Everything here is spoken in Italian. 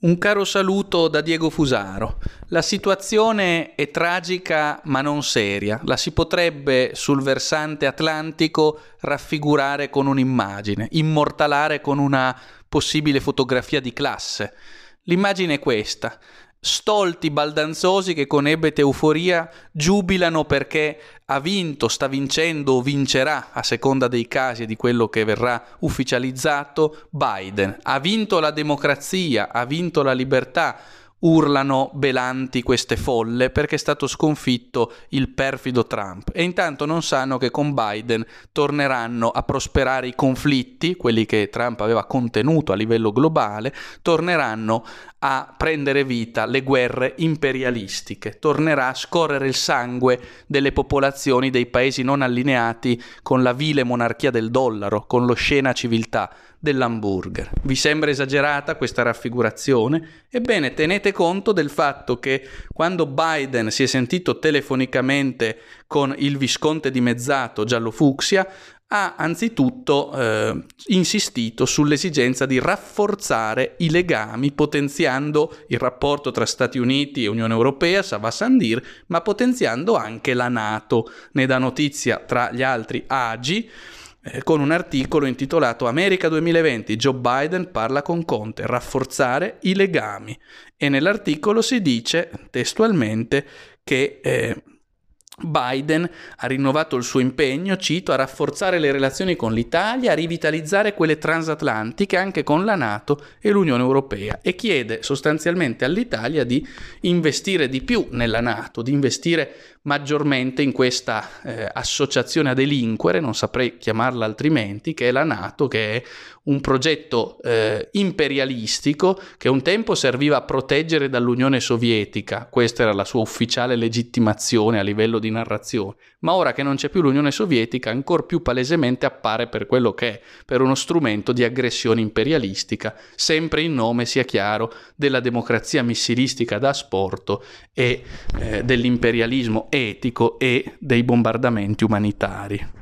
Un caro saluto da Diego Fusaro. La situazione è tragica ma non seria. La si potrebbe sul versante atlantico raffigurare con un'immagine, immortalare con una possibile fotografia di classe. L'immagine è questa stolti baldanzosi che con ebete euforia giubilano perché ha vinto, sta vincendo o vincerà, a seconda dei casi e di quello che verrà ufficializzato, Biden. Ha vinto la democrazia, ha vinto la libertà, urlano belanti queste folle perché è stato sconfitto il perfido Trump. E intanto non sanno che con Biden torneranno a prosperare i conflitti, quelli che Trump aveva contenuto a livello globale, torneranno a prendere vita le guerre imperialistiche, tornerà a scorrere il sangue delle popolazioni dei paesi non allineati con la vile monarchia del dollaro, con l'oscena civiltà dell'hamburger. Vi sembra esagerata questa raffigurazione? Ebbene, tenete conto del fatto che quando Biden si è sentito telefonicamente con il visconte dimezzato Giallo Fucsia, ha anzitutto eh, insistito sull'esigenza di rafforzare i legami potenziando il rapporto tra Stati Uniti e Unione Europea, Sava Sandir, ma potenziando anche la Nato. Ne dà notizia tra gli altri Agi eh, con un articolo intitolato America 2020, Joe Biden parla con Conte, rafforzare i legami. E nell'articolo si dice testualmente che eh, Biden ha rinnovato il suo impegno, cito, a rafforzare le relazioni con l'Italia, a rivitalizzare quelle transatlantiche anche con la Nato e l'Unione Europea e chiede sostanzialmente all'Italia di investire di più nella Nato, di investire maggiormente in questa eh, associazione a delinquere, non saprei chiamarla altrimenti, che è la Nato, che è un progetto eh, imperialistico che un tempo serviva a proteggere dall'Unione Sovietica, questa era la sua ufficiale legittimazione a livello di narrazione, ma ora che non c'è più l'Unione Sovietica, ancora più palesemente appare per quello che è, per uno strumento di aggressione imperialistica, sempre in nome, sia chiaro, della democrazia missilistica da asporto e eh, dell'imperialismo etico e dei bombardamenti umanitari.